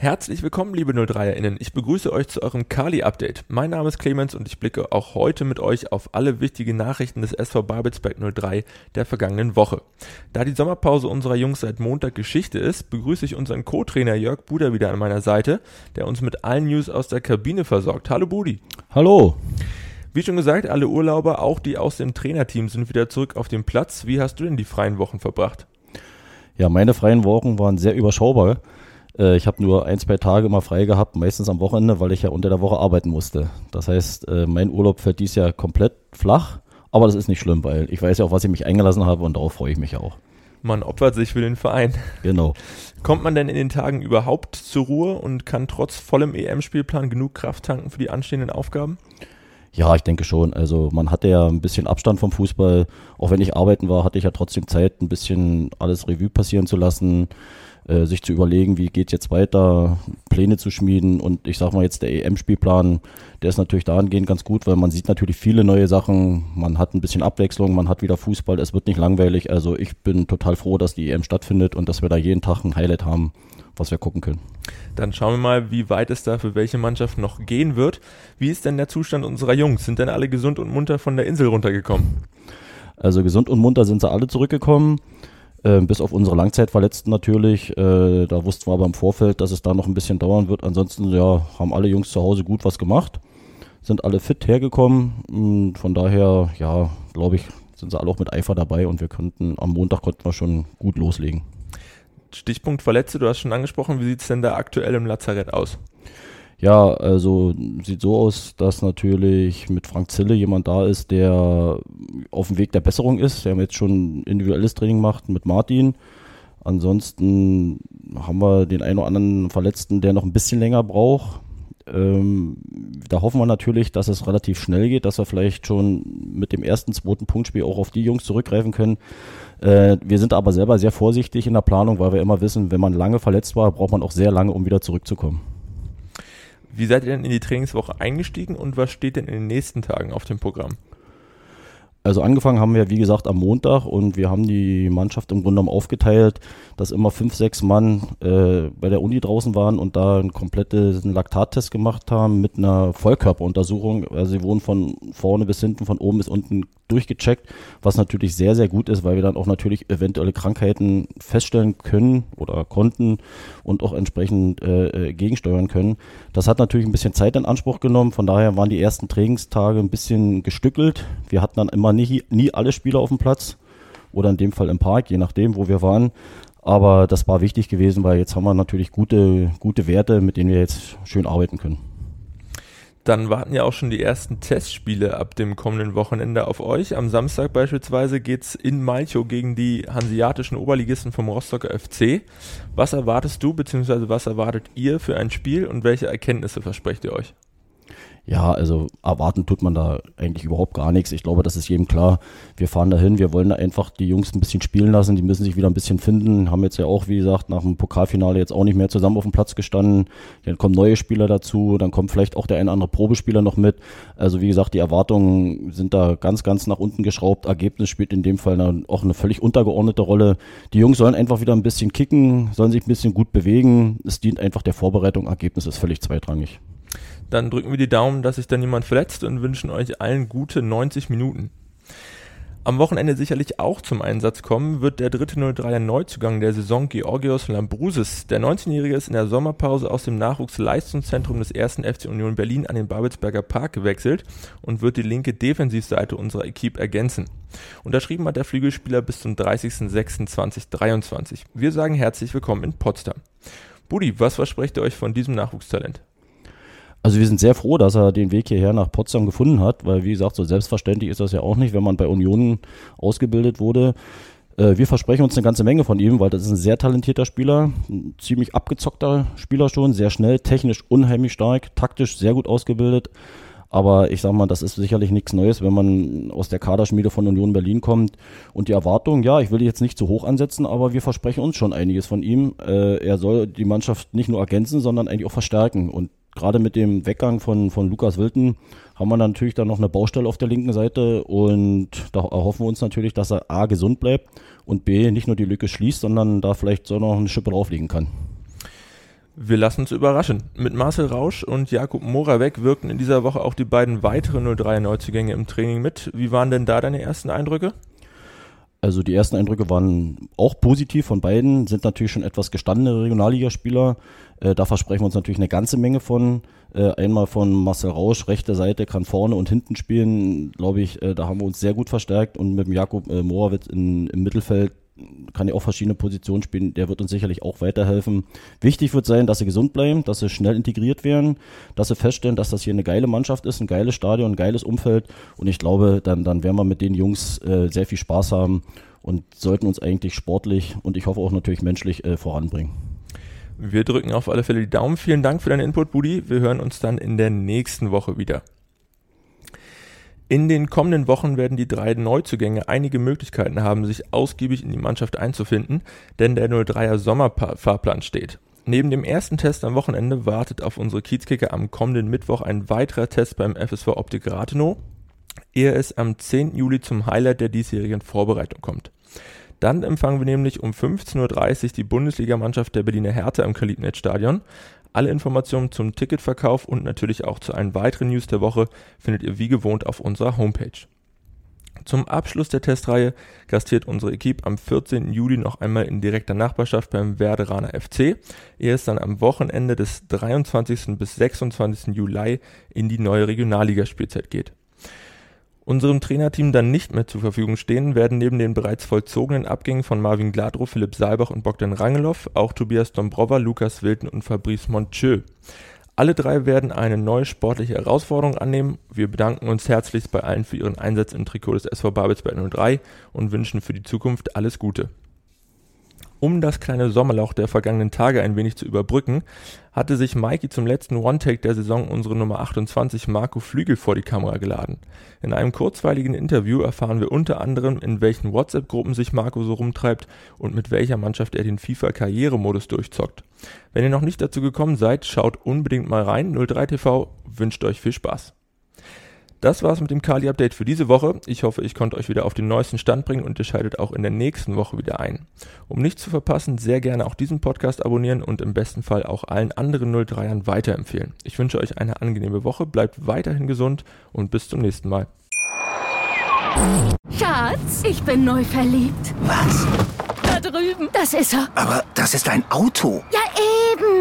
Herzlich willkommen, liebe 03erInnen. Ich begrüße euch zu eurem Kali-Update. Mein Name ist Clemens und ich blicke auch heute mit euch auf alle wichtigen Nachrichten des SV Babelsberg 03 der vergangenen Woche. Da die Sommerpause unserer Jungs seit Montag Geschichte ist, begrüße ich unseren Co-Trainer Jörg Buder wieder an meiner Seite, der uns mit allen News aus der Kabine versorgt. Hallo Budi. Hallo. Wie schon gesagt, alle Urlauber, auch die aus dem Trainerteam, sind wieder zurück auf dem Platz. Wie hast du denn die freien Wochen verbracht? Ja, meine freien Wochen waren sehr überschaubar. Äh, ich habe nur ein, zwei Tage immer frei gehabt, meistens am Wochenende, weil ich ja unter der Woche arbeiten musste. Das heißt, äh, mein Urlaub fällt dies Jahr komplett flach, aber das ist nicht schlimm, weil ich weiß ja auch, was ich mich eingelassen habe und darauf freue ich mich auch. Man opfert sich für den Verein. Genau. Kommt man denn in den Tagen überhaupt zur Ruhe und kann trotz vollem EM-Spielplan genug Kraft tanken für die anstehenden Aufgaben? Ja, ich denke schon. Also man hatte ja ein bisschen Abstand vom Fußball. Auch wenn ich arbeiten war, hatte ich ja trotzdem Zeit, ein bisschen alles Revue passieren zu lassen äh, sich zu überlegen, wie geht jetzt weiter, Pläne zu schmieden und ich sag mal jetzt der EM-Spielplan, der ist natürlich dahingehend ganz gut, weil man sieht natürlich viele neue Sachen, man hat ein bisschen Abwechslung, man hat wieder Fußball, es wird nicht langweilig, also ich bin total froh, dass die EM stattfindet und dass wir da jeden Tag ein Highlight haben, was wir gucken können. Dann schauen wir mal, wie weit es da für welche Mannschaft noch gehen wird. Wie ist denn der Zustand unserer Jungs? Sind denn alle gesund und munter von der Insel runtergekommen? Also gesund und munter sind sie alle zurückgekommen. Äh, bis auf unsere Langzeitverletzten natürlich. Äh, da wussten wir aber im Vorfeld, dass es da noch ein bisschen dauern wird. Ansonsten ja, haben alle Jungs zu Hause gut was gemacht, sind alle fit hergekommen. Und von daher, ja, glaube ich, sind sie alle auch mit Eifer dabei und wir könnten am Montag konnten wir schon gut loslegen. Stichpunkt Verletzte, du hast schon angesprochen, wie sieht es denn da aktuell im Lazarett aus? Ja, also sieht so aus, dass natürlich mit Frank Zille jemand da ist, der auf dem Weg der Besserung ist, der jetzt schon individuelles Training macht mit Martin. Ansonsten haben wir den einen oder anderen Verletzten, der noch ein bisschen länger braucht. Ähm, da hoffen wir natürlich, dass es relativ schnell geht, dass wir vielleicht schon mit dem ersten, zweiten Punktspiel auch auf die Jungs zurückgreifen können. Äh, wir sind aber selber sehr vorsichtig in der Planung, weil wir immer wissen, wenn man lange verletzt war, braucht man auch sehr lange, um wieder zurückzukommen. Wie seid ihr denn in die Trainingswoche eingestiegen und was steht denn in den nächsten Tagen auf dem Programm? Also angefangen haben wir, wie gesagt, am Montag und wir haben die Mannschaft im Grunde genommen aufgeteilt, dass immer fünf, sechs Mann äh, bei der Uni draußen waren und da einen kompletten Laktattest gemacht haben mit einer Vollkörperuntersuchung. Also sie wurden von vorne bis hinten, von oben bis unten durchgecheckt, was natürlich sehr, sehr gut ist, weil wir dann auch natürlich eventuelle Krankheiten feststellen können oder konnten und auch entsprechend äh, äh gegensteuern können. Das hat natürlich ein bisschen Zeit in Anspruch genommen, von daher waren die ersten Trainingstage ein bisschen gestückelt. Wir hatten dann immer nie, nie alle Spieler auf dem Platz oder in dem Fall im Park, je nachdem, wo wir waren. Aber das war wichtig gewesen, weil jetzt haben wir natürlich gute, gute Werte, mit denen wir jetzt schön arbeiten können. Dann warten ja auch schon die ersten Testspiele ab dem kommenden Wochenende auf euch. Am Samstag beispielsweise geht es in Malchow gegen die hanseatischen Oberligisten vom Rostocker FC. Was erwartest du bzw. was erwartet ihr für ein Spiel und welche Erkenntnisse versprecht ihr euch? Ja, also erwarten tut man da eigentlich überhaupt gar nichts. Ich glaube, das ist jedem klar. Wir fahren dahin, wir wollen da einfach die Jungs ein bisschen spielen lassen, die müssen sich wieder ein bisschen finden. Haben jetzt ja auch, wie gesagt, nach dem Pokalfinale jetzt auch nicht mehr zusammen auf dem Platz gestanden. Dann kommen neue Spieler dazu, dann kommt vielleicht auch der eine oder andere Probespieler noch mit. Also wie gesagt, die Erwartungen sind da ganz, ganz nach unten geschraubt. Ergebnis spielt in dem Fall auch eine völlig untergeordnete Rolle. Die Jungs sollen einfach wieder ein bisschen kicken, sollen sich ein bisschen gut bewegen. Es dient einfach der Vorbereitung. Ergebnis ist völlig zweitrangig. Dann drücken wir die Daumen, dass sich da niemand verletzt und wünschen euch allen gute 90 Minuten. Am Wochenende sicherlich auch zum Einsatz kommen wird der dritte 03er Neuzugang der Saison Georgios Lambrusis. Der 19-Jährige ist in der Sommerpause aus dem Nachwuchsleistungszentrum des ersten FC Union Berlin an den Babelsberger Park gewechselt und wird die linke Defensivseite unserer Equipe ergänzen. Unterschrieben hat der Flügelspieler bis zum 30.06.2023. Wir sagen herzlich willkommen in Potsdam. Budi, was versprecht ihr euch von diesem Nachwuchstalent? Also wir sind sehr froh, dass er den Weg hierher nach Potsdam gefunden hat, weil wie gesagt, so selbstverständlich ist das ja auch nicht, wenn man bei Union ausgebildet wurde. Äh, wir versprechen uns eine ganze Menge von ihm, weil das ist ein sehr talentierter Spieler, ein ziemlich abgezockter Spieler schon, sehr schnell, technisch unheimlich stark, taktisch sehr gut ausgebildet. Aber ich sag mal, das ist sicherlich nichts Neues, wenn man aus der Kaderschmiede von Union Berlin kommt. Und die Erwartung, ja, ich will die jetzt nicht zu hoch ansetzen, aber wir versprechen uns schon einiges von ihm. Äh, er soll die Mannschaft nicht nur ergänzen, sondern eigentlich auch verstärken. Und gerade mit dem Weggang von, von Lukas Wilton haben wir natürlich dann noch eine Baustelle auf der linken Seite und da erhoffen wir uns natürlich, dass er A gesund bleibt und B nicht nur die Lücke schließt, sondern da vielleicht so noch eine Schippe drauflegen kann. Wir lassen uns überraschen. Mit Marcel Rausch und Jakub Moravec wirkten in dieser Woche auch die beiden weiteren 03er Neuzugänge im Training mit. Wie waren denn da deine ersten Eindrücke? Also die ersten Eindrücke waren auch positiv von beiden, sind natürlich schon etwas gestandene Regionalligaspieler. Äh, da versprechen wir uns natürlich eine ganze Menge von. Äh, einmal von Marcel Rausch, rechte Seite, kann vorne und hinten spielen, glaube ich, äh, da haben wir uns sehr gut verstärkt und mit dem Jakob äh, Morawitz im Mittelfeld kann ja auch verschiedene Positionen spielen, der wird uns sicherlich auch weiterhelfen. Wichtig wird sein, dass sie gesund bleiben, dass sie schnell integriert werden, dass sie feststellen, dass das hier eine geile Mannschaft ist, ein geiles Stadion, ein geiles Umfeld und ich glaube, dann, dann werden wir mit den Jungs äh, sehr viel Spaß haben und sollten uns eigentlich sportlich und ich hoffe auch natürlich menschlich äh, voranbringen. Wir drücken auf alle Fälle die Daumen. Vielen Dank für deinen Input, Budi. Wir hören uns dann in der nächsten Woche wieder. In den kommenden Wochen werden die drei Neuzugänge einige Möglichkeiten haben, sich ausgiebig in die Mannschaft einzufinden, denn der 03er Sommerfahrplan steht. Neben dem ersten Test am Wochenende wartet auf unsere Kiezkicker am kommenden Mittwoch ein weiterer Test beim FSV Optik Rathenow, ehe es am 10. Juli zum Highlight der diesjährigen Vorbereitung kommt. Dann empfangen wir nämlich um 15.30 Uhr die Bundesligamannschaft der Berliner Hertha im Kalibnet-Stadion. Alle Informationen zum Ticketverkauf und natürlich auch zu allen weiteren News der Woche findet ihr wie gewohnt auf unserer Homepage. Zum Abschluss der Testreihe gastiert unsere Equipe am 14. Juli noch einmal in direkter Nachbarschaft beim Werderaner FC, ehe es dann am Wochenende des 23. bis 26. Juli in die neue Regionalligaspielzeit geht unserem Trainerteam dann nicht mehr zur Verfügung stehen, werden neben den bereits vollzogenen Abgängen von Marvin Gladrow, Philipp Saalbach und Bogdan Rangelow auch Tobias Dombrova, Lukas Wilden und Fabrice Montieu. Alle drei werden eine neue sportliche Herausforderung annehmen. Wir bedanken uns herzlichst bei allen für ihren Einsatz im Trikot des SV Babelsberg 03 und wünschen für die Zukunft alles Gute. Um das kleine Sommerloch der vergangenen Tage ein wenig zu überbrücken, hatte sich Mikey zum letzten One-Take der Saison unsere Nummer 28 Marco Flügel vor die Kamera geladen. In einem kurzweiligen Interview erfahren wir unter anderem, in welchen WhatsApp-Gruppen sich Marco so rumtreibt und mit welcher Mannschaft er den FIFA-Karrieremodus durchzockt. Wenn ihr noch nicht dazu gekommen seid, schaut unbedingt mal rein. 03TV wünscht euch viel Spaß. Das war's mit dem Kali-Update für diese Woche. Ich hoffe, ich konnte euch wieder auf den neuesten Stand bringen und ihr schaltet auch in der nächsten Woche wieder ein. Um nichts zu verpassen, sehr gerne auch diesen Podcast abonnieren und im besten Fall auch allen anderen 03ern weiterempfehlen. Ich wünsche euch eine angenehme Woche, bleibt weiterhin gesund und bis zum nächsten Mal. Schatz, ich bin neu verliebt. Was? Da drüben. Das ist er. Aber das ist ein Auto. Ja,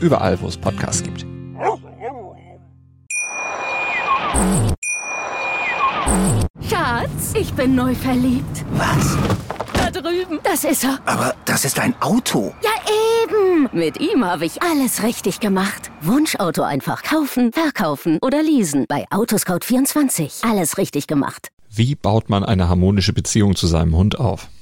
Überall, wo es Podcasts gibt. Schatz, ich bin neu verliebt. Was? Da drüben. Das ist er. Aber das ist ein Auto. Ja, eben. Mit ihm habe ich alles richtig gemacht. Wunschauto einfach kaufen, verkaufen oder leasen. Bei Autoscout24. Alles richtig gemacht. Wie baut man eine harmonische Beziehung zu seinem Hund auf?